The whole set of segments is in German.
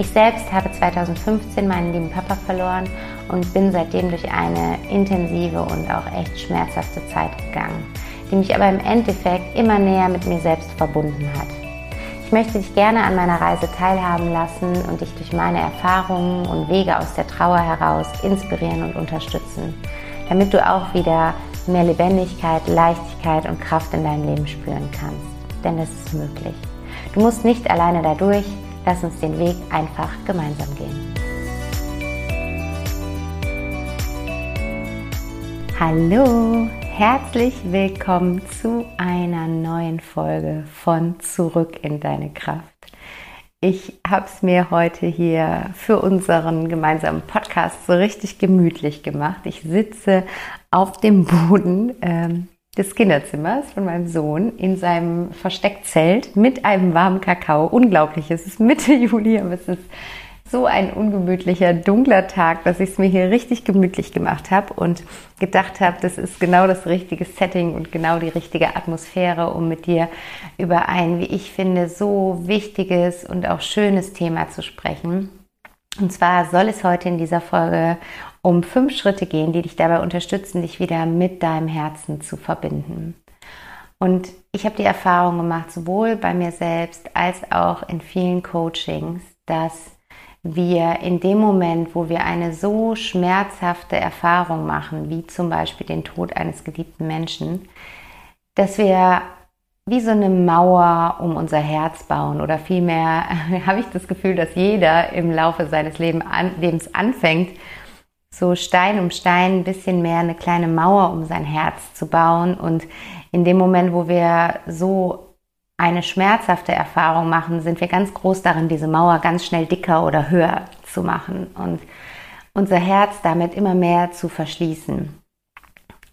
Ich selbst habe 2015 meinen lieben Papa verloren und bin seitdem durch eine intensive und auch echt schmerzhafte Zeit gegangen, die mich aber im Endeffekt immer näher mit mir selbst verbunden hat. Ich möchte dich gerne an meiner Reise teilhaben lassen und dich durch meine Erfahrungen und Wege aus der Trauer heraus inspirieren und unterstützen, damit du auch wieder mehr Lebendigkeit, Leichtigkeit und Kraft in deinem Leben spüren kannst. Denn es ist möglich. Du musst nicht alleine dadurch, lass uns den Weg einfach gemeinsam gehen. Hallo, herzlich willkommen zu einer neuen Folge von Zurück in deine Kraft. Ich habe es mir heute hier für unseren gemeinsamen Podcast so richtig gemütlich gemacht. Ich sitze auf dem Boden ähm, des Kinderzimmers von meinem Sohn in seinem Versteckzelt mit einem warmen Kakao. Unglaublich, es ist Mitte Juli, aber es ist so ein ungemütlicher, dunkler Tag, dass ich es mir hier richtig gemütlich gemacht habe und gedacht habe, das ist genau das richtige Setting und genau die richtige Atmosphäre, um mit dir über ein, wie ich finde, so wichtiges und auch schönes Thema zu sprechen. Und zwar soll es heute in dieser Folge um fünf Schritte gehen, die dich dabei unterstützen, dich wieder mit deinem Herzen zu verbinden. Und ich habe die Erfahrung gemacht, sowohl bei mir selbst als auch in vielen Coachings, dass wir in dem Moment, wo wir eine so schmerzhafte Erfahrung machen, wie zum Beispiel den Tod eines geliebten Menschen, dass wir wie so eine Mauer um unser Herz bauen oder vielmehr habe ich das Gefühl, dass jeder im Laufe seines Lebens anfängt, so Stein um Stein ein bisschen mehr eine kleine Mauer um sein Herz zu bauen und in dem Moment, wo wir so eine schmerzhafte Erfahrung machen, sind wir ganz groß darin, diese Mauer ganz schnell dicker oder höher zu machen und unser Herz damit immer mehr zu verschließen.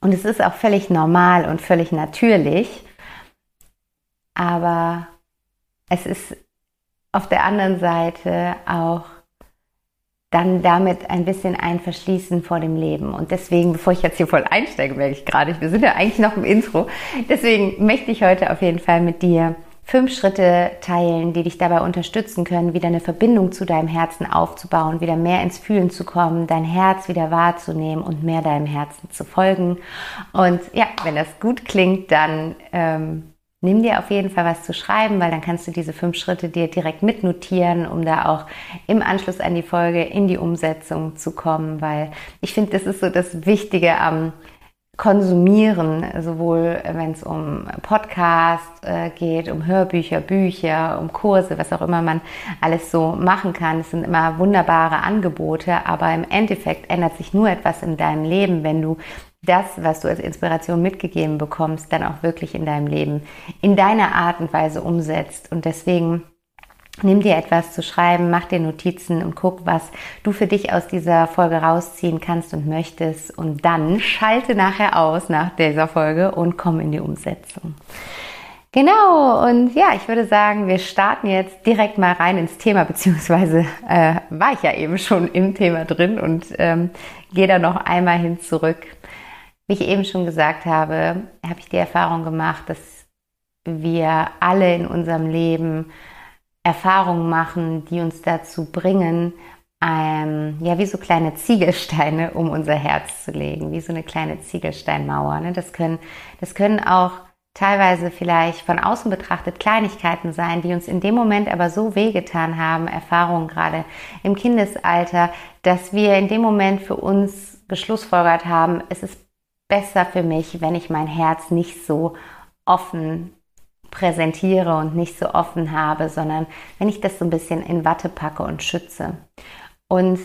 Und es ist auch völlig normal und völlig natürlich, aber es ist auf der anderen Seite auch dann damit ein bisschen ein Verschließen vor dem Leben. Und deswegen, bevor ich jetzt hier voll einsteige, merke ich gerade, wir sind ja eigentlich noch im Intro. Deswegen möchte ich heute auf jeden Fall mit dir fünf Schritte teilen, die dich dabei unterstützen können, wieder eine Verbindung zu deinem Herzen aufzubauen, wieder mehr ins Fühlen zu kommen, dein Herz wieder wahrzunehmen und mehr deinem Herzen zu folgen. Und ja, wenn das gut klingt, dann ähm, nimm dir auf jeden Fall was zu schreiben, weil dann kannst du diese fünf Schritte dir direkt mitnotieren, um da auch im Anschluss an die Folge in die Umsetzung zu kommen, weil ich finde, das ist so das Wichtige am Konsumieren, sowohl wenn es um Podcast äh, geht, um Hörbücher, Bücher, um Kurse, was auch immer man alles so machen kann. Es sind immer wunderbare Angebote, aber im Endeffekt ändert sich nur etwas in deinem Leben, wenn du das, was du als Inspiration mitgegeben bekommst, dann auch wirklich in deinem Leben in deiner Art und Weise umsetzt. Und deswegen nimm dir etwas zu schreiben, mach dir Notizen und guck, was du für dich aus dieser Folge rausziehen kannst und möchtest. Und dann schalte nachher aus nach dieser Folge und komm in die Umsetzung. Genau, und ja, ich würde sagen, wir starten jetzt direkt mal rein ins Thema, beziehungsweise äh, war ich ja eben schon im Thema drin und ähm, gehe da noch einmal hin zurück. Wie ich eben schon gesagt habe, habe ich die Erfahrung gemacht, dass wir alle in unserem Leben Erfahrungen machen, die uns dazu bringen, ähm, ja, wie so kleine Ziegelsteine um unser Herz zu legen, wie so eine kleine Ziegelsteinmauer. Ne? Das, können, das können auch teilweise vielleicht von außen betrachtet Kleinigkeiten sein, die uns in dem Moment aber so wehgetan haben, Erfahrungen gerade im Kindesalter, dass wir in dem Moment für uns geschlussfolgert haben, es ist besser für mich, wenn ich mein Herz nicht so offen präsentiere und nicht so offen habe, sondern wenn ich das so ein bisschen in Watte packe und schütze. Und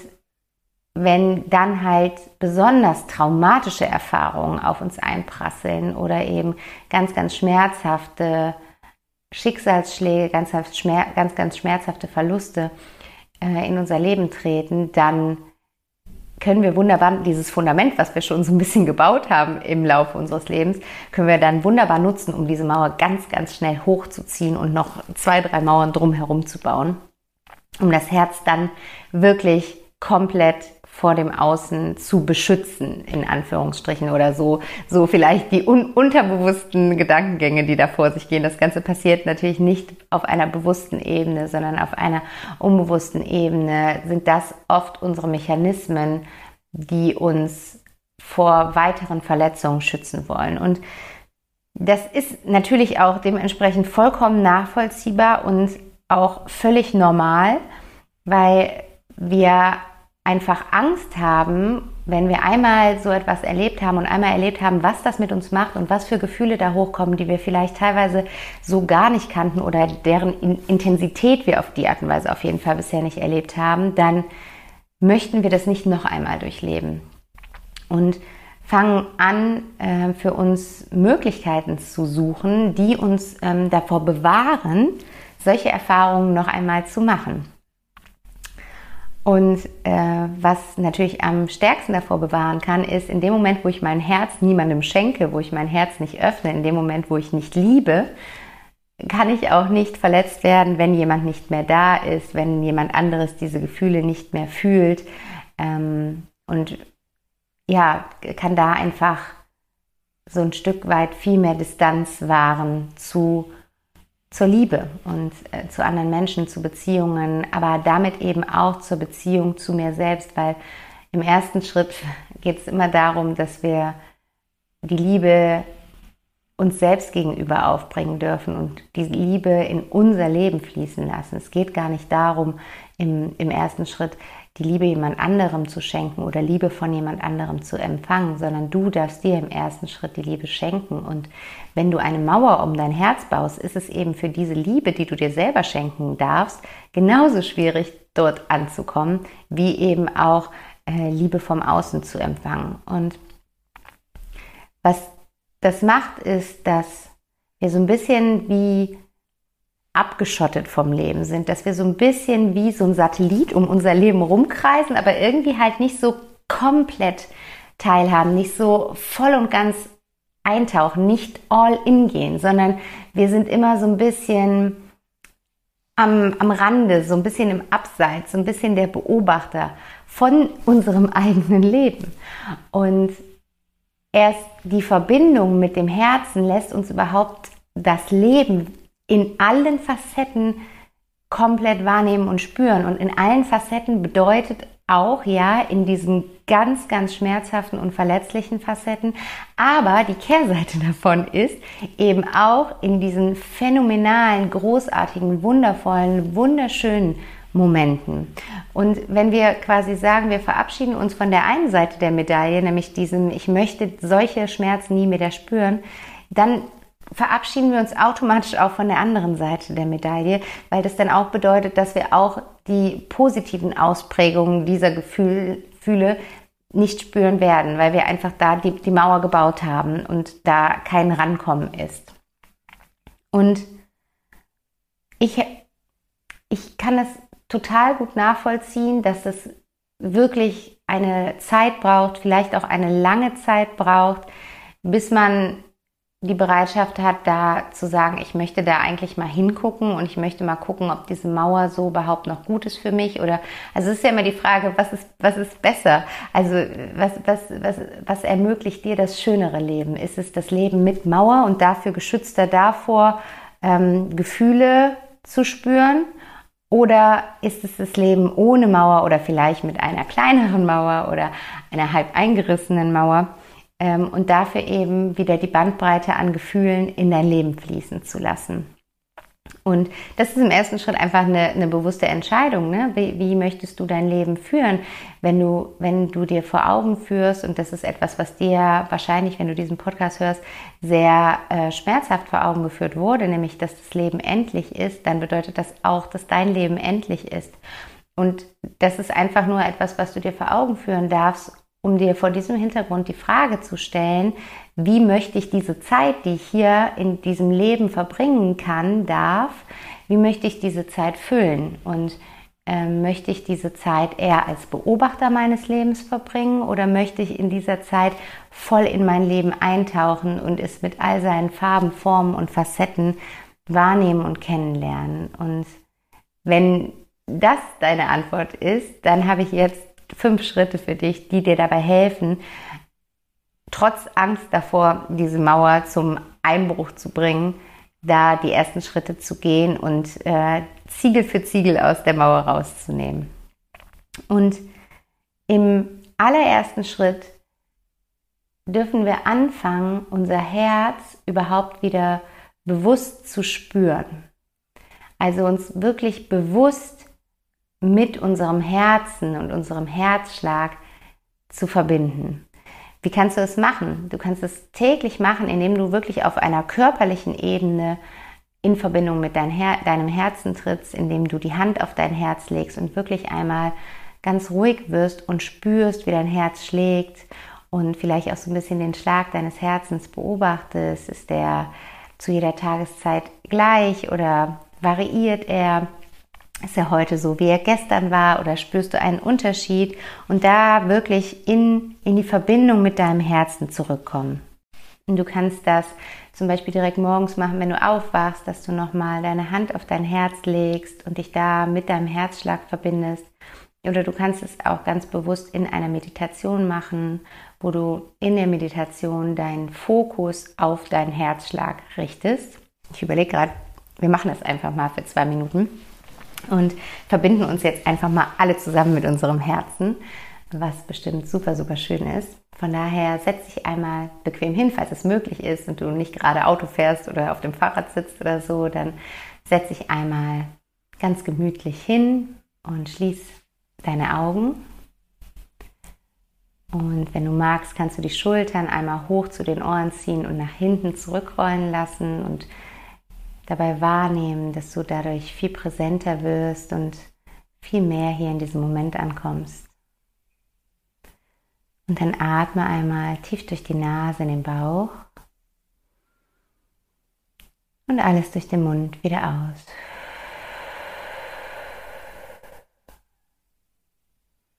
wenn dann halt besonders traumatische Erfahrungen auf uns einprasseln oder eben ganz, ganz schmerzhafte Schicksalsschläge, ganz, ganz, ganz schmerzhafte Verluste äh, in unser Leben treten, dann können wir wunderbar dieses Fundament, was wir schon so ein bisschen gebaut haben im Laufe unseres Lebens, können wir dann wunderbar nutzen, um diese Mauer ganz, ganz schnell hochzuziehen und noch zwei, drei Mauern drumherum zu bauen, um das Herz dann wirklich komplett vor dem Außen zu beschützen, in Anführungsstrichen oder so, so vielleicht die un unterbewussten Gedankengänge, die da vor sich gehen. Das Ganze passiert natürlich nicht auf einer bewussten Ebene, sondern auf einer unbewussten Ebene sind das oft unsere Mechanismen, die uns vor weiteren Verletzungen schützen wollen. Und das ist natürlich auch dementsprechend vollkommen nachvollziehbar und auch völlig normal, weil wir einfach Angst haben, wenn wir einmal so etwas erlebt haben und einmal erlebt haben, was das mit uns macht und was für Gefühle da hochkommen, die wir vielleicht teilweise so gar nicht kannten oder deren Intensität wir auf die Art und Weise auf jeden Fall bisher nicht erlebt haben, dann möchten wir das nicht noch einmal durchleben. Und fangen an, äh, für uns Möglichkeiten zu suchen, die uns ähm, davor bewahren, solche Erfahrungen noch einmal zu machen. Und äh, was natürlich am stärksten davor bewahren kann, ist in dem Moment, wo ich mein Herz niemandem schenke, wo ich mein Herz nicht öffne, in dem Moment, wo ich nicht liebe, kann ich auch nicht verletzt werden, wenn jemand nicht mehr da ist, wenn jemand anderes diese Gefühle nicht mehr fühlt. Ähm, und ja, kann da einfach so ein Stück weit viel mehr Distanz wahren zu zur Liebe und äh, zu anderen Menschen, zu Beziehungen, aber damit eben auch zur Beziehung zu mir selbst, weil im ersten Schritt geht es immer darum, dass wir die Liebe uns selbst gegenüber aufbringen dürfen und die Liebe in unser Leben fließen lassen. Es geht gar nicht darum, im, im ersten Schritt die Liebe jemand anderem zu schenken oder Liebe von jemand anderem zu empfangen, sondern du darfst dir im ersten Schritt die Liebe schenken. Und wenn du eine Mauer um dein Herz baust, ist es eben für diese Liebe, die du dir selber schenken darfst, genauso schwierig dort anzukommen, wie eben auch äh, Liebe vom Außen zu empfangen. Und was das macht, ist, dass wir so ein bisschen wie abgeschottet vom Leben sind, dass wir so ein bisschen wie so ein Satellit um unser Leben rumkreisen, aber irgendwie halt nicht so komplett teilhaben, nicht so voll und ganz eintauchen, nicht all in gehen, sondern wir sind immer so ein bisschen am, am Rande, so ein bisschen im Abseits, so ein bisschen der Beobachter von unserem eigenen Leben. Und erst die Verbindung mit dem Herzen lässt uns überhaupt das Leben in allen Facetten komplett wahrnehmen und spüren. Und in allen Facetten bedeutet auch, ja, in diesen ganz, ganz schmerzhaften und verletzlichen Facetten. Aber die Kehrseite davon ist eben auch in diesen phänomenalen, großartigen, wundervollen, wunderschönen Momenten. Und wenn wir quasi sagen, wir verabschieden uns von der einen Seite der Medaille, nämlich diesem, ich möchte solche Schmerzen nie mehr spüren, dann verabschieden wir uns automatisch auch von der anderen Seite der Medaille, weil das dann auch bedeutet, dass wir auch die positiven Ausprägungen dieser Gefühle nicht spüren werden, weil wir einfach da die, die Mauer gebaut haben und da kein Rankommen ist. Und ich, ich kann es total gut nachvollziehen, dass es wirklich eine Zeit braucht, vielleicht auch eine lange Zeit braucht, bis man die Bereitschaft hat, da zu sagen, ich möchte da eigentlich mal hingucken und ich möchte mal gucken, ob diese Mauer so überhaupt noch gut ist für mich oder, also es ist ja immer die Frage, was ist, was ist besser? Also, was, was, was, was ermöglicht dir das schönere Leben? Ist es das Leben mit Mauer und dafür geschützter davor, ähm, Gefühle zu spüren? Oder ist es das Leben ohne Mauer oder vielleicht mit einer kleineren Mauer oder einer halb eingerissenen Mauer? Ähm, und dafür eben wieder die Bandbreite an Gefühlen in dein Leben fließen zu lassen. Und das ist im ersten Schritt einfach eine, eine bewusste Entscheidung. Ne? Wie, wie, möchtest du dein Leben führen, wenn du, wenn du dir vor Augen führst, und das ist etwas, was dir wahrscheinlich, wenn du diesen Podcast hörst, sehr äh, schmerzhaft vor Augen geführt wurde, nämlich dass das Leben endlich ist, dann bedeutet das auch, dass dein Leben endlich ist. Und das ist einfach nur etwas, was du dir vor Augen führen darfst, um dir vor diesem Hintergrund die Frage zu stellen, wie möchte ich diese Zeit, die ich hier in diesem Leben verbringen kann, darf, wie möchte ich diese Zeit füllen? Und ähm, möchte ich diese Zeit eher als Beobachter meines Lebens verbringen oder möchte ich in dieser Zeit voll in mein Leben eintauchen und es mit all seinen Farben, Formen und Facetten wahrnehmen und kennenlernen? Und wenn das deine Antwort ist, dann habe ich jetzt fünf Schritte für dich, die dir dabei helfen, trotz Angst davor, diese Mauer zum Einbruch zu bringen, da die ersten Schritte zu gehen und äh, Ziegel für Ziegel aus der Mauer rauszunehmen. Und im allerersten Schritt dürfen wir anfangen, unser Herz überhaupt wieder bewusst zu spüren. Also uns wirklich bewusst mit unserem Herzen und unserem Herzschlag zu verbinden. Wie kannst du es machen? Du kannst es täglich machen, indem du wirklich auf einer körperlichen Ebene in Verbindung mit dein Her deinem Herzen trittst, indem du die Hand auf dein Herz legst und wirklich einmal ganz ruhig wirst und spürst, wie dein Herz schlägt und vielleicht auch so ein bisschen den Schlag deines Herzens beobachtest. Ist der zu jeder Tageszeit gleich oder variiert er? Ist er heute so, wie er gestern war oder spürst du einen Unterschied und da wirklich in, in die Verbindung mit deinem Herzen zurückkommen. Und du kannst das zum Beispiel direkt morgens machen, wenn du aufwachst, dass du nochmal deine Hand auf dein Herz legst und dich da mit deinem Herzschlag verbindest. Oder du kannst es auch ganz bewusst in einer Meditation machen, wo du in der Meditation deinen Fokus auf deinen Herzschlag richtest. Ich überlege gerade, wir machen das einfach mal für zwei Minuten und verbinden uns jetzt einfach mal alle zusammen mit unserem Herzen, was bestimmt super, super schön ist. Von daher setz dich einmal bequem hin, falls es möglich ist und du nicht gerade Auto fährst oder auf dem Fahrrad sitzt oder so, dann setz dich einmal ganz gemütlich hin und schließ deine Augen. Und wenn du magst, kannst du die Schultern einmal hoch zu den Ohren ziehen und nach hinten zurückrollen lassen und dabei wahrnehmen, dass du dadurch viel präsenter wirst und viel mehr hier in diesem Moment ankommst. Und dann atme einmal tief durch die Nase in den Bauch und alles durch den Mund wieder aus.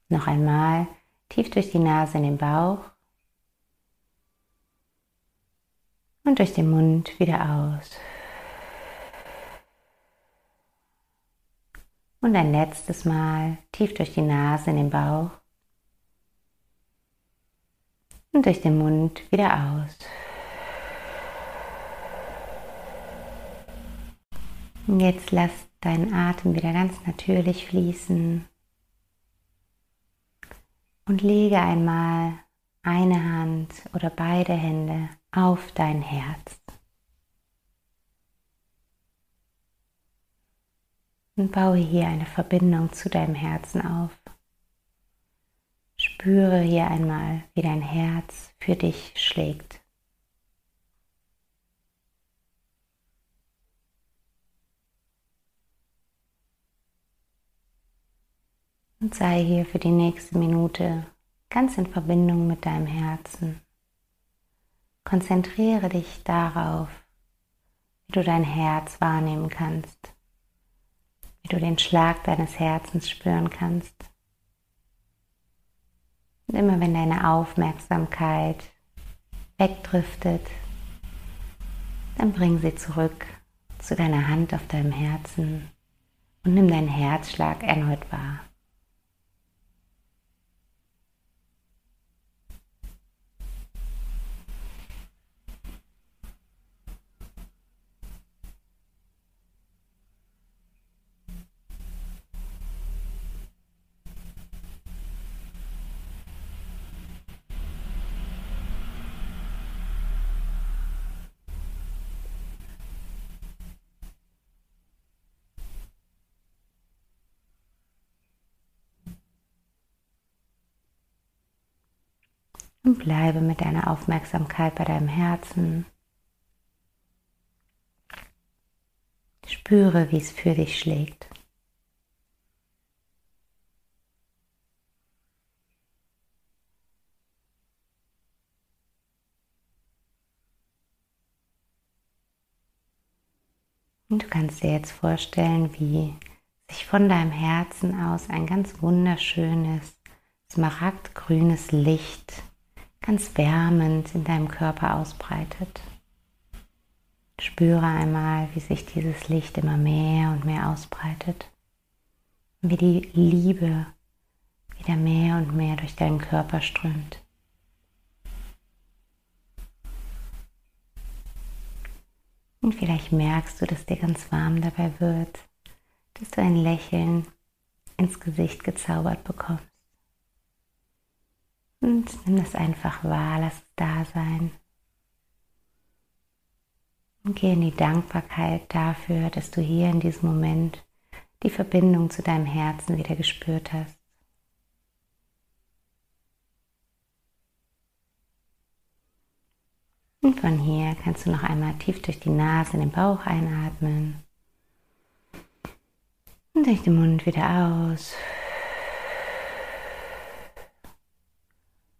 Noch einmal tief durch die Nase in den Bauch und durch den Mund wieder aus. Und ein letztes Mal tief durch die Nase in den Bauch und durch den Mund wieder aus. Und jetzt lass deinen Atem wieder ganz natürlich fließen und lege einmal eine Hand oder beide Hände auf dein Herz. Und baue hier eine Verbindung zu deinem Herzen auf. Spüre hier einmal, wie dein Herz für dich schlägt. Und sei hier für die nächste Minute ganz in Verbindung mit deinem Herzen. Konzentriere dich darauf, wie du dein Herz wahrnehmen kannst du den Schlag deines Herzens spüren kannst. Und immer wenn deine Aufmerksamkeit wegdriftet, dann bring sie zurück zu deiner Hand auf deinem Herzen und nimm deinen Herzschlag erneut wahr. Und bleibe mit deiner Aufmerksamkeit bei deinem Herzen. Spüre, wie es für dich schlägt. Und du kannst dir jetzt vorstellen, wie sich von deinem Herzen aus ein ganz wunderschönes, smaragdgrünes Licht ganz wärmend in deinem Körper ausbreitet. Spüre einmal, wie sich dieses Licht immer mehr und mehr ausbreitet. Wie die Liebe wieder mehr und mehr durch deinen Körper strömt. Und vielleicht merkst du, dass dir ganz warm dabei wird, dass du ein Lächeln ins Gesicht gezaubert bekommst. Nimm das einfach wahr, lass es da sein. Und geh in die Dankbarkeit dafür, dass du hier in diesem Moment die Verbindung zu deinem Herzen wieder gespürt hast. Und von hier kannst du noch einmal tief durch die Nase in den Bauch einatmen. Und durch den Mund wieder aus.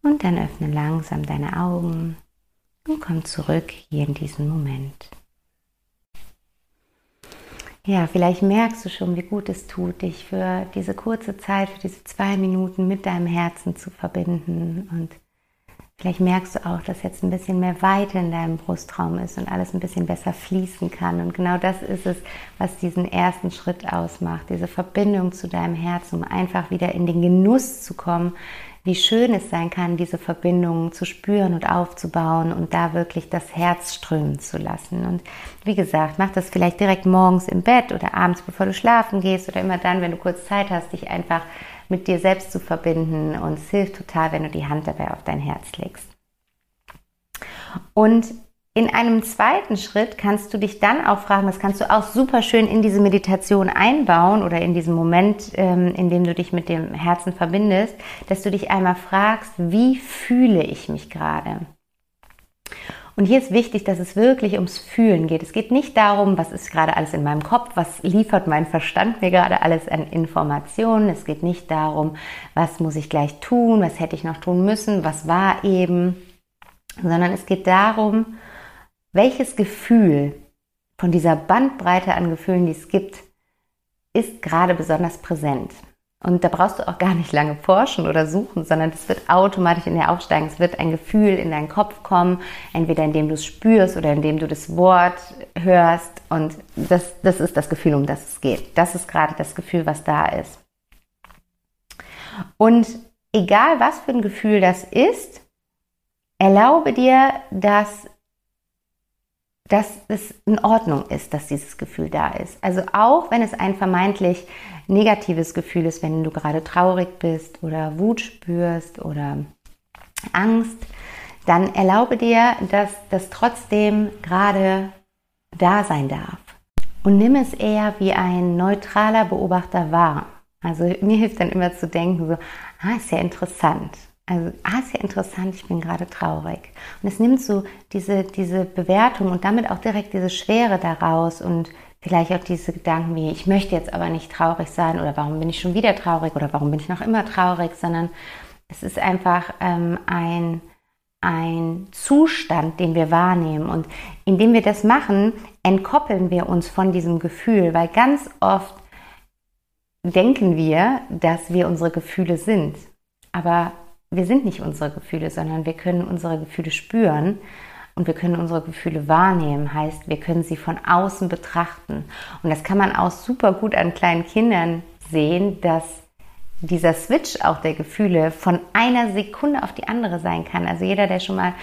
Und dann öffne langsam deine Augen und komm zurück hier in diesen Moment. Ja, vielleicht merkst du schon, wie gut es tut, dich für diese kurze Zeit, für diese zwei Minuten mit deinem Herzen zu verbinden. Und vielleicht merkst du auch, dass jetzt ein bisschen mehr Weite in deinem Brustraum ist und alles ein bisschen besser fließen kann. Und genau das ist es, was diesen ersten Schritt ausmacht, diese Verbindung zu deinem Herzen, um einfach wieder in den Genuss zu kommen, wie schön es sein kann, diese Verbindungen zu spüren und aufzubauen und da wirklich das Herz strömen zu lassen. Und wie gesagt, mach das vielleicht direkt morgens im Bett oder abends, bevor du schlafen gehst oder immer dann, wenn du kurz Zeit hast, dich einfach mit dir selbst zu verbinden. Und es hilft total, wenn du die Hand dabei auf dein Herz legst. Und in einem zweiten Schritt kannst du dich dann auch fragen, das kannst du auch super schön in diese Meditation einbauen oder in diesem Moment, ähm, in dem du dich mit dem Herzen verbindest, dass du dich einmal fragst, wie fühle ich mich gerade? Und hier ist wichtig, dass es wirklich ums Fühlen geht. Es geht nicht darum, was ist gerade alles in meinem Kopf, was liefert mein Verstand mir gerade alles an Informationen. Es geht nicht darum, was muss ich gleich tun, was hätte ich noch tun müssen, was war eben, sondern es geht darum, welches Gefühl von dieser Bandbreite an Gefühlen, die es gibt, ist gerade besonders präsent. Und da brauchst du auch gar nicht lange forschen oder suchen, sondern das wird automatisch in dir aufsteigen. Es wird ein Gefühl in deinen Kopf kommen, entweder indem du es spürst oder indem du das Wort hörst. Und das, das ist das Gefühl, um das es geht. Das ist gerade das Gefühl, was da ist. Und egal was für ein Gefühl das ist, erlaube dir, dass dass es in Ordnung ist, dass dieses Gefühl da ist. Also auch wenn es ein vermeintlich negatives Gefühl ist, wenn du gerade traurig bist oder Wut spürst oder Angst, dann erlaube dir, dass das trotzdem gerade da sein darf. Und nimm es eher wie ein neutraler Beobachter wahr. Also mir hilft dann immer zu denken, so, ah, ist ja interessant. Also, ah, ist ja interessant, ich bin gerade traurig. Und es nimmt so diese, diese Bewertung und damit auch direkt diese Schwere daraus und vielleicht auch diese Gedanken wie, ich möchte jetzt aber nicht traurig sein oder warum bin ich schon wieder traurig oder warum bin ich noch immer traurig, sondern es ist einfach ähm, ein, ein Zustand, den wir wahrnehmen. Und indem wir das machen, entkoppeln wir uns von diesem Gefühl, weil ganz oft denken wir, dass wir unsere Gefühle sind. Aber wir sind nicht unsere Gefühle, sondern wir können unsere Gefühle spüren und wir können unsere Gefühle wahrnehmen. Heißt, wir können sie von außen betrachten. Und das kann man auch super gut an kleinen Kindern sehen, dass dieser Switch auch der Gefühle von einer Sekunde auf die andere sein kann. Also jeder, der schon mal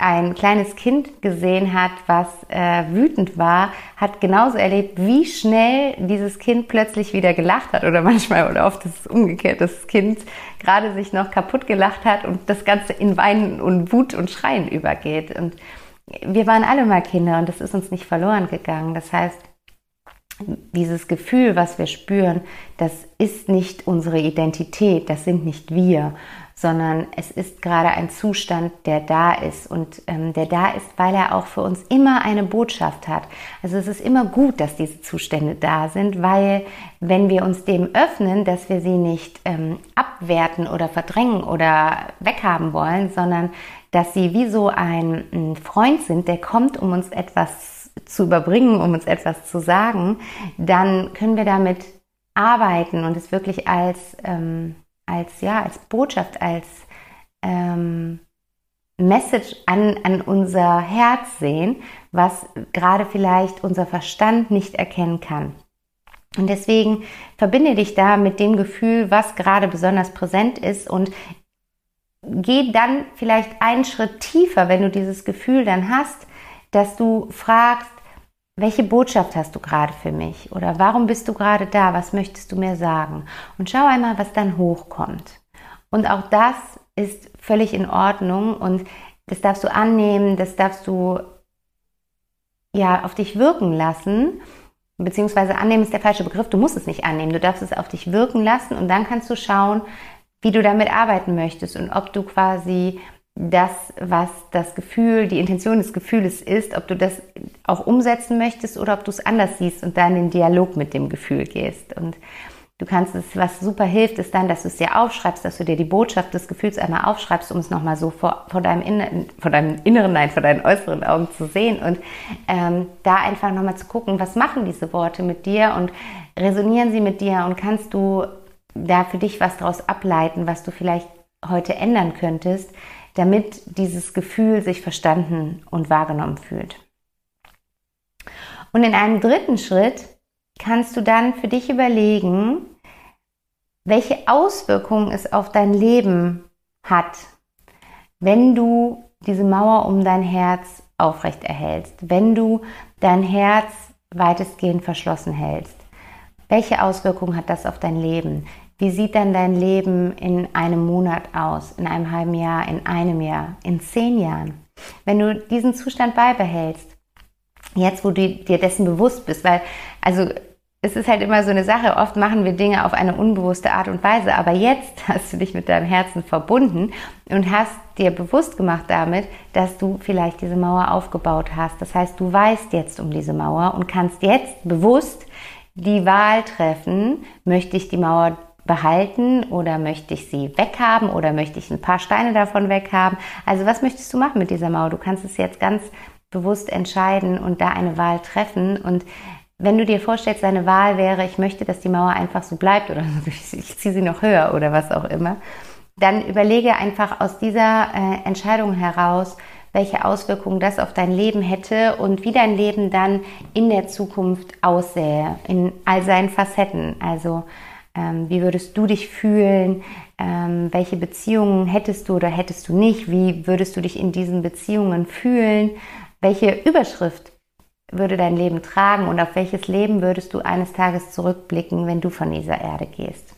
ein kleines Kind gesehen hat, was äh, wütend war, hat genauso erlebt, wie schnell dieses Kind plötzlich wieder gelacht hat oder manchmal oder oft ist es umgekehrt, dass das Kind gerade sich noch kaputt gelacht hat und das Ganze in Weinen und Wut und Schreien übergeht. Und wir waren alle mal Kinder und das ist uns nicht verloren gegangen. Das heißt, dieses Gefühl, was wir spüren, das ist nicht unsere Identität, das sind nicht wir, sondern es ist gerade ein Zustand, der da ist und ähm, der da ist, weil er auch für uns immer eine Botschaft hat. Also es ist immer gut, dass diese Zustände da sind, weil wenn wir uns dem öffnen, dass wir sie nicht ähm, abwerten oder verdrängen oder weghaben wollen, sondern dass sie wie so ein, ein Freund sind, der kommt, um uns etwas zu überbringen, um uns etwas zu sagen, dann können wir damit arbeiten und es wirklich als, ähm, als, ja, als Botschaft, als ähm, Message an, an unser Herz sehen, was gerade vielleicht unser Verstand nicht erkennen kann. Und deswegen verbinde dich da mit dem Gefühl, was gerade besonders präsent ist und geh dann vielleicht einen Schritt tiefer, wenn du dieses Gefühl dann hast, dass du fragst, welche Botschaft hast du gerade für mich? Oder warum bist du gerade da? Was möchtest du mir sagen? Und schau einmal, was dann hochkommt. Und auch das ist völlig in Ordnung und das darfst du annehmen, das darfst du ja auf dich wirken lassen. Beziehungsweise annehmen ist der falsche Begriff. Du musst es nicht annehmen. Du darfst es auf dich wirken lassen und dann kannst du schauen, wie du damit arbeiten möchtest und ob du quasi das, was das Gefühl, die Intention des Gefühles ist, ob du das auch umsetzen möchtest oder ob du es anders siehst und dann in den Dialog mit dem Gefühl gehst. Und du kannst es, was super hilft, ist dann, dass du es dir aufschreibst, dass du dir die Botschaft des Gefühls einmal aufschreibst, um es nochmal so vor, vor, deinem inneren, vor deinem inneren, nein, vor deinen äußeren Augen zu sehen und ähm, da einfach nochmal zu gucken, was machen diese Worte mit dir und resonieren sie mit dir und kannst du da für dich was daraus ableiten, was du vielleicht heute ändern könntest, damit dieses Gefühl sich verstanden und wahrgenommen fühlt. Und in einem dritten Schritt kannst du dann für dich überlegen, welche Auswirkungen es auf dein Leben hat, wenn du diese Mauer um dein Herz aufrecht erhältst, wenn du dein Herz weitestgehend verschlossen hältst. Welche Auswirkungen hat das auf dein Leben? Wie sieht dann dein Leben in einem Monat aus, in einem halben Jahr, in einem Jahr, in zehn Jahren? Wenn du diesen Zustand beibehältst, jetzt wo du dir dessen bewusst bist, weil, also es ist halt immer so eine Sache, oft machen wir Dinge auf eine unbewusste Art und Weise, aber jetzt hast du dich mit deinem Herzen verbunden und hast dir bewusst gemacht damit, dass du vielleicht diese Mauer aufgebaut hast. Das heißt, du weißt jetzt um diese Mauer und kannst jetzt bewusst die Wahl treffen, möchte ich die Mauer behalten oder möchte ich sie weghaben oder möchte ich ein paar Steine davon weghaben? Also was möchtest du machen mit dieser Mauer? Du kannst es jetzt ganz bewusst entscheiden und da eine Wahl treffen und wenn du dir vorstellst, deine Wahl wäre, ich möchte, dass die Mauer einfach so bleibt oder ich ziehe sie noch höher oder was auch immer, dann überlege einfach aus dieser äh, Entscheidung heraus, welche Auswirkungen das auf dein Leben hätte und wie dein Leben dann in der Zukunft aussähe, in all seinen Facetten. Also ähm, wie würdest du dich fühlen? Ähm, welche Beziehungen hättest du oder hättest du nicht? Wie würdest du dich in diesen Beziehungen fühlen? Welche Überschrift würde dein Leben tragen und auf welches Leben würdest du eines Tages zurückblicken, wenn du von dieser Erde gehst?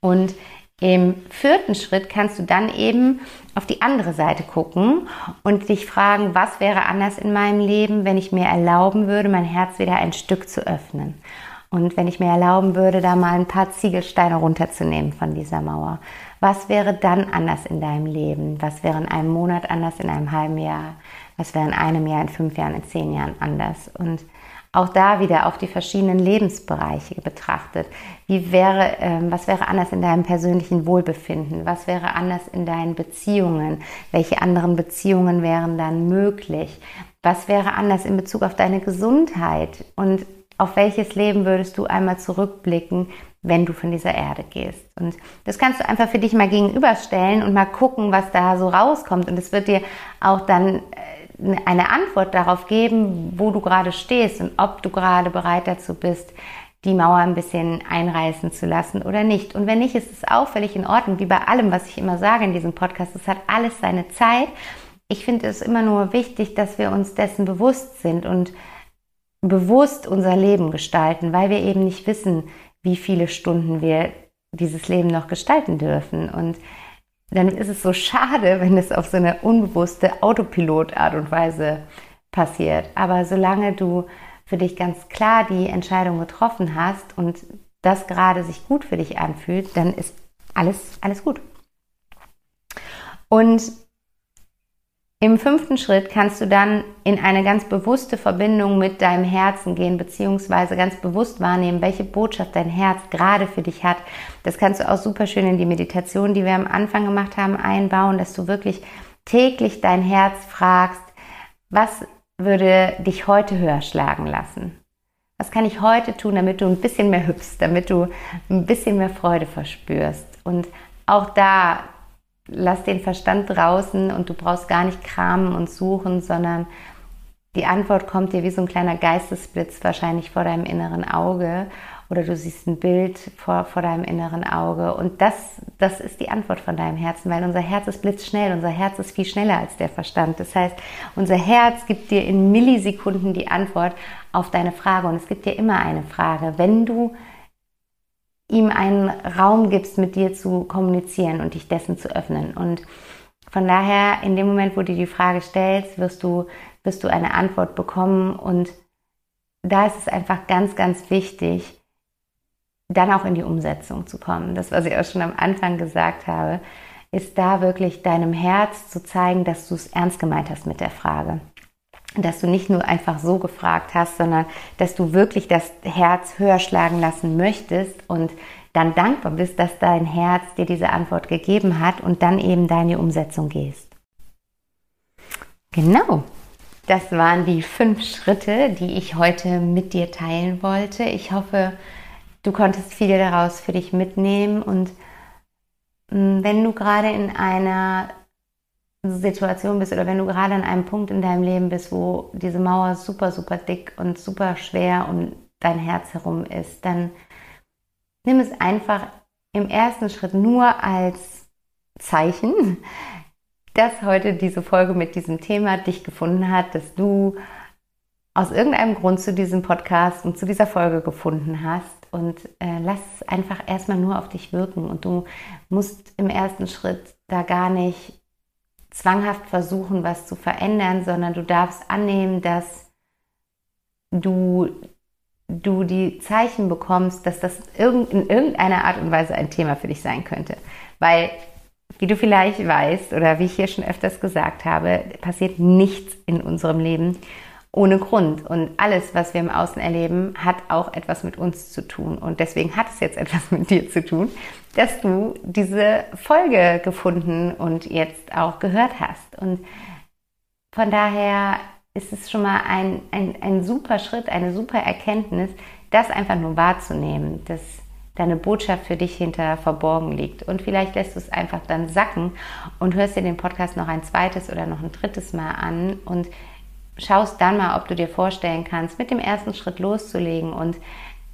Und im vierten Schritt kannst du dann eben auf die andere Seite gucken und dich fragen, was wäre anders in meinem Leben, wenn ich mir erlauben würde, mein Herz wieder ein Stück zu öffnen. Und wenn ich mir erlauben würde, da mal ein paar Ziegelsteine runterzunehmen von dieser Mauer, was wäre dann anders in deinem Leben? Was wäre in einem Monat anders, in einem halben Jahr? Was wäre in einem Jahr, in fünf Jahren, in zehn Jahren anders? Und auch da wieder auf die verschiedenen Lebensbereiche betrachtet. Wie wäre, äh, was wäre anders in deinem persönlichen Wohlbefinden? Was wäre anders in deinen Beziehungen? Welche anderen Beziehungen wären dann möglich? Was wäre anders in Bezug auf deine Gesundheit? Und auf welches Leben würdest du einmal zurückblicken, wenn du von dieser Erde gehst? Und das kannst du einfach für dich mal gegenüberstellen und mal gucken, was da so rauskommt. Und es wird dir auch dann äh, eine Antwort darauf geben, wo du gerade stehst und ob du gerade bereit dazu bist, die Mauer ein bisschen einreißen zu lassen oder nicht. Und wenn nicht, ist es auch völlig in Ordnung, wie bei allem, was ich immer sage in diesem Podcast. Es hat alles seine Zeit. Ich finde es immer nur wichtig, dass wir uns dessen bewusst sind und bewusst unser Leben gestalten, weil wir eben nicht wissen, wie viele Stunden wir dieses Leben noch gestalten dürfen. Und dann ist es so schade, wenn es auf so eine unbewusste Autopilot-Art und Weise passiert. Aber solange du für dich ganz klar die Entscheidung getroffen hast und das gerade sich gut für dich anfühlt, dann ist alles, alles gut. Und im fünften Schritt kannst du dann in eine ganz bewusste Verbindung mit deinem Herzen gehen, beziehungsweise ganz bewusst wahrnehmen, welche Botschaft dein Herz gerade für dich hat. Das kannst du auch super schön in die Meditation, die wir am Anfang gemacht haben, einbauen, dass du wirklich täglich dein Herz fragst, was würde dich heute höher schlagen lassen? Was kann ich heute tun, damit du ein bisschen mehr hüpfst, damit du ein bisschen mehr Freude verspürst? Und auch da lass den Verstand draußen und du brauchst gar nicht kramen und suchen, sondern die Antwort kommt dir wie so ein kleiner Geistesblitz wahrscheinlich vor deinem inneren Auge oder du siehst ein Bild vor, vor deinem inneren Auge. Und das, das ist die Antwort von deinem Herzen, weil unser Herz ist blitzschnell, unser Herz ist viel schneller als der Verstand. Das heißt, unser Herz gibt dir in Millisekunden die Antwort auf deine Frage. Und es gibt dir immer eine Frage, wenn du ihm einen Raum gibst, mit dir zu kommunizieren und dich dessen zu öffnen. Und von daher, in dem Moment, wo du die Frage stellst, wirst du, wirst du eine Antwort bekommen. Und da ist es einfach ganz, ganz wichtig, dann auch in die Umsetzung zu kommen. Das, was ich auch schon am Anfang gesagt habe, ist da wirklich deinem Herz zu zeigen, dass du es ernst gemeint hast mit der Frage. Dass du nicht nur einfach so gefragt hast, sondern dass du wirklich das Herz höher schlagen lassen möchtest und dann dankbar bist, dass dein Herz dir diese Antwort gegeben hat und dann eben deine Umsetzung gehst. Genau. Das waren die fünf Schritte, die ich heute mit dir teilen wollte. Ich hoffe, du konntest viel daraus für dich mitnehmen und mm, wenn du gerade in einer Situation bist oder wenn du gerade an einem Punkt in deinem Leben bist, wo diese Mauer super, super dick und super schwer um dein Herz herum ist, dann nimm es einfach im ersten Schritt nur als Zeichen, dass heute diese Folge mit diesem Thema dich gefunden hat, dass du aus irgendeinem Grund zu diesem Podcast und zu dieser Folge gefunden hast und äh, lass es einfach erstmal nur auf dich wirken. Und du musst im ersten Schritt da gar nicht zwanghaft versuchen, was zu verändern, sondern du darfst annehmen, dass du, du die Zeichen bekommst, dass das in irgendeiner Art und Weise ein Thema für dich sein könnte. Weil, wie du vielleicht weißt oder wie ich hier schon öfters gesagt habe, passiert nichts in unserem Leben, ohne Grund. Und alles, was wir im Außen erleben, hat auch etwas mit uns zu tun. Und deswegen hat es jetzt etwas mit dir zu tun, dass du diese Folge gefunden und jetzt auch gehört hast. Und von daher ist es schon mal ein, ein, ein super Schritt, eine super Erkenntnis, das einfach nur wahrzunehmen, dass deine Botschaft für dich hinter verborgen liegt. Und vielleicht lässt du es einfach dann sacken und hörst dir den Podcast noch ein zweites oder noch ein drittes Mal an und schaust dann mal, ob du dir vorstellen kannst, mit dem ersten Schritt loszulegen und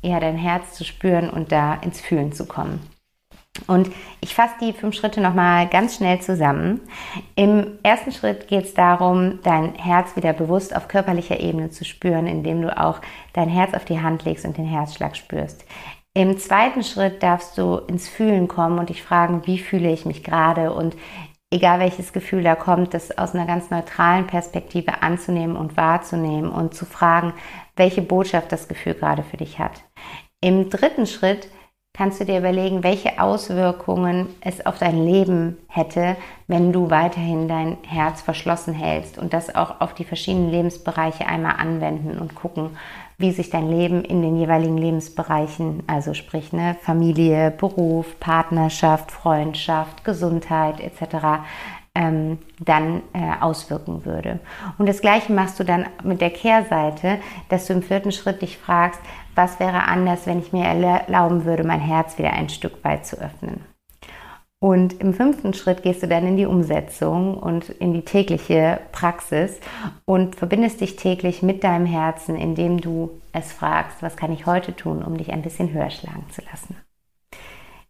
eher dein Herz zu spüren und da ins Fühlen zu kommen. Und ich fasse die fünf Schritte nochmal ganz schnell zusammen. Im ersten Schritt geht es darum, dein Herz wieder bewusst auf körperlicher Ebene zu spüren, indem du auch dein Herz auf die Hand legst und den Herzschlag spürst. Im zweiten Schritt darfst du ins Fühlen kommen und dich fragen, wie fühle ich mich gerade und egal welches Gefühl da kommt, das aus einer ganz neutralen Perspektive anzunehmen und wahrzunehmen und zu fragen, welche Botschaft das Gefühl gerade für dich hat. Im dritten Schritt kannst du dir überlegen, welche Auswirkungen es auf dein Leben hätte, wenn du weiterhin dein Herz verschlossen hältst und das auch auf die verschiedenen Lebensbereiche einmal anwenden und gucken, wie sich dein Leben in den jeweiligen Lebensbereichen, also sprich ne, Familie, Beruf, Partnerschaft, Freundschaft, Gesundheit etc., ähm, dann äh, auswirken würde. Und das gleiche machst du dann mit der Kehrseite, dass du im vierten Schritt dich fragst, was wäre anders, wenn ich mir erlauben würde, mein Herz wieder ein Stück weit zu öffnen. Und im fünften Schritt gehst du dann in die Umsetzung und in die tägliche Praxis und verbindest dich täglich mit deinem Herzen, indem du es fragst, was kann ich heute tun, um dich ein bisschen höher schlagen zu lassen.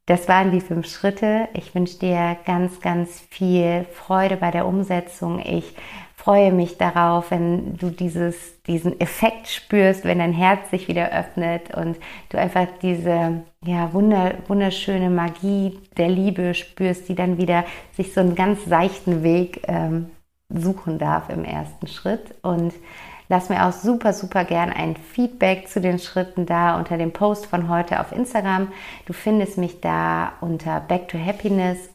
Das waren die fünf Schritte. Ich wünsche dir ganz, ganz viel Freude bei der Umsetzung. Ich freue mich darauf, wenn du dieses, diesen Effekt spürst, wenn dein Herz sich wieder öffnet und du einfach diese ja, wunder, wunderschöne Magie der Liebe spürst, die dann wieder sich so einen ganz seichten Weg ähm, suchen darf im ersten Schritt. Und Lass mir auch super, super gern ein Feedback zu den Schritten da unter dem Post von heute auf Instagram. Du findest mich da unter Back to Happiness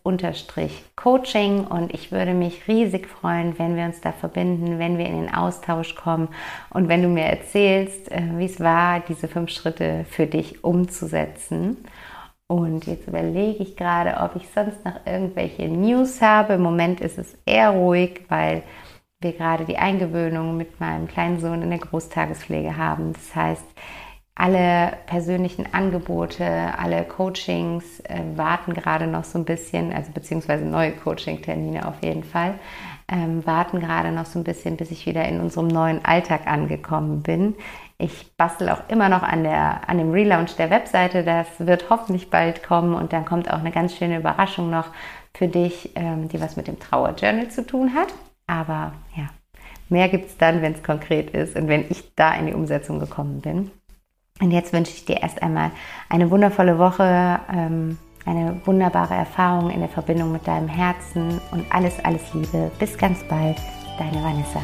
Coaching und ich würde mich riesig freuen, wenn wir uns da verbinden, wenn wir in den Austausch kommen und wenn du mir erzählst, äh, wie es war, diese fünf Schritte für dich umzusetzen. Und jetzt überlege ich gerade, ob ich sonst noch irgendwelche News habe. Im Moment ist es eher ruhig, weil wir gerade die Eingewöhnung mit meinem kleinen Sohn in der Großtagespflege haben. Das heißt, alle persönlichen Angebote, alle Coachings äh, warten gerade noch so ein bisschen, also beziehungsweise neue Coaching-Termine auf jeden Fall, ähm, warten gerade noch so ein bisschen, bis ich wieder in unserem neuen Alltag angekommen bin. Ich bastel auch immer noch an, der, an dem Relaunch der Webseite. Das wird hoffentlich bald kommen und dann kommt auch eine ganz schöne Überraschung noch für dich, ähm, die was mit dem Trauerjournal zu tun hat. Aber ja, mehr gibt es dann, wenn es konkret ist und wenn ich da in die Umsetzung gekommen bin. Und jetzt wünsche ich dir erst einmal eine wundervolle Woche, ähm, eine wunderbare Erfahrung in der Verbindung mit deinem Herzen und alles, alles Liebe. Bis ganz bald, deine Vanessa.